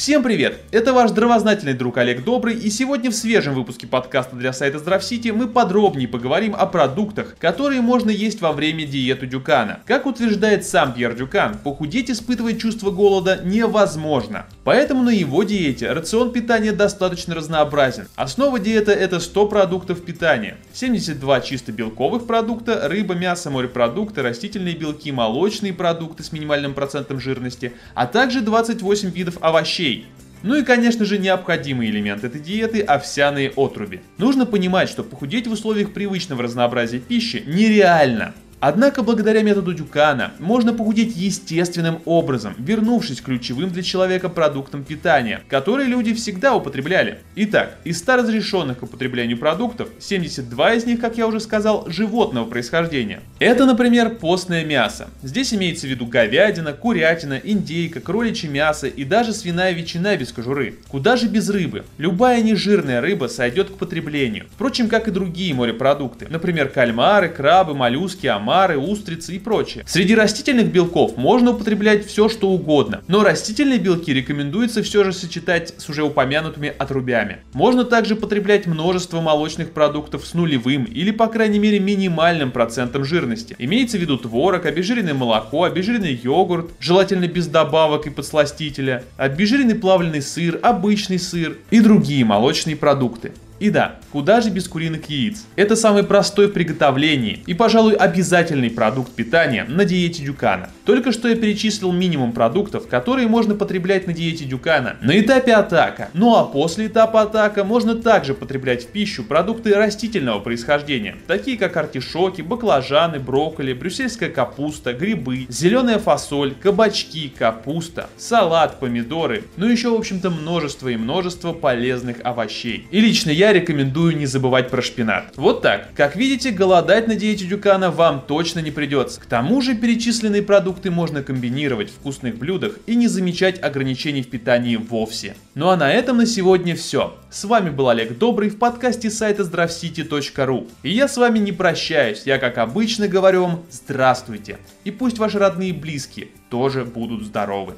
Всем привет! Это ваш здравознательный друг Олег Добрый, и сегодня в свежем выпуске подкаста для сайта Здравсити мы подробнее поговорим о продуктах, которые можно есть во время диеты Дюкана. Как утверждает сам Пьер Дюкан, похудеть испытывая чувство голода невозможно. Поэтому на его диете рацион питания достаточно разнообразен. Основа диеты это 100 продуктов питания, 72 чисто белковых продукта, рыба, мясо, морепродукты, растительные белки, молочные продукты с минимальным процентом жирности, а также 28 видов овощей, овощей. Ну и, конечно же, необходимый элемент этой диеты – овсяные отруби. Нужно понимать, что похудеть в условиях привычного разнообразия пищи нереально. Однако благодаря методу Дюкана можно похудеть естественным образом, вернувшись к ключевым для человека продуктам питания, которые люди всегда употребляли. Итак, из 100 разрешенных к употреблению продуктов, 72 из них, как я уже сказал, животного происхождения. Это, например, постное мясо. Здесь имеется в виду говядина, курятина, индейка, кроличье мясо и даже свиная ветчина без кожуры. Куда же без рыбы? Любая нежирная рыба сойдет к потреблению. Впрочем, как и другие морепродукты. Например, кальмары, крабы, моллюски, омары омары, устрицы и прочее. Среди растительных белков можно употреблять все, что угодно, но растительные белки рекомендуется все же сочетать с уже упомянутыми отрубями. Можно также потреблять множество молочных продуктов с нулевым или, по крайней мере, минимальным процентом жирности. Имеется в виду творог, обезжиренное молоко, обезжиренный йогурт, желательно без добавок и подсластителя, обезжиренный плавленый сыр, обычный сыр и другие молочные продукты. И да, куда же без куриных яиц? Это самый простой в приготовлении и, пожалуй, обязательный продукт питания на диете Дюкана. Только что я перечислил минимум продуктов, которые можно потреблять на диете Дюкана на этапе атака. Ну а после этапа атака можно также потреблять в пищу продукты растительного происхождения, такие как артишоки, баклажаны, брокколи, брюссельская капуста, грибы, зеленая фасоль, кабачки, капуста, салат, помидоры, ну еще в общем-то множество и множество полезных овощей. И лично я рекомендую не забывать про шпинат. Вот так. Как видите, голодать на диете Дюкана вам точно не придется. К тому же перечисленные продукты можно комбинировать в вкусных блюдах и не замечать ограничений в питании вовсе. Ну а на этом на сегодня все. С вами был Олег Добрый в подкасте сайта здравсити.ру. И я с вами не прощаюсь, я как обычно говорю вам здравствуйте. И пусть ваши родные и близкие тоже будут здоровы.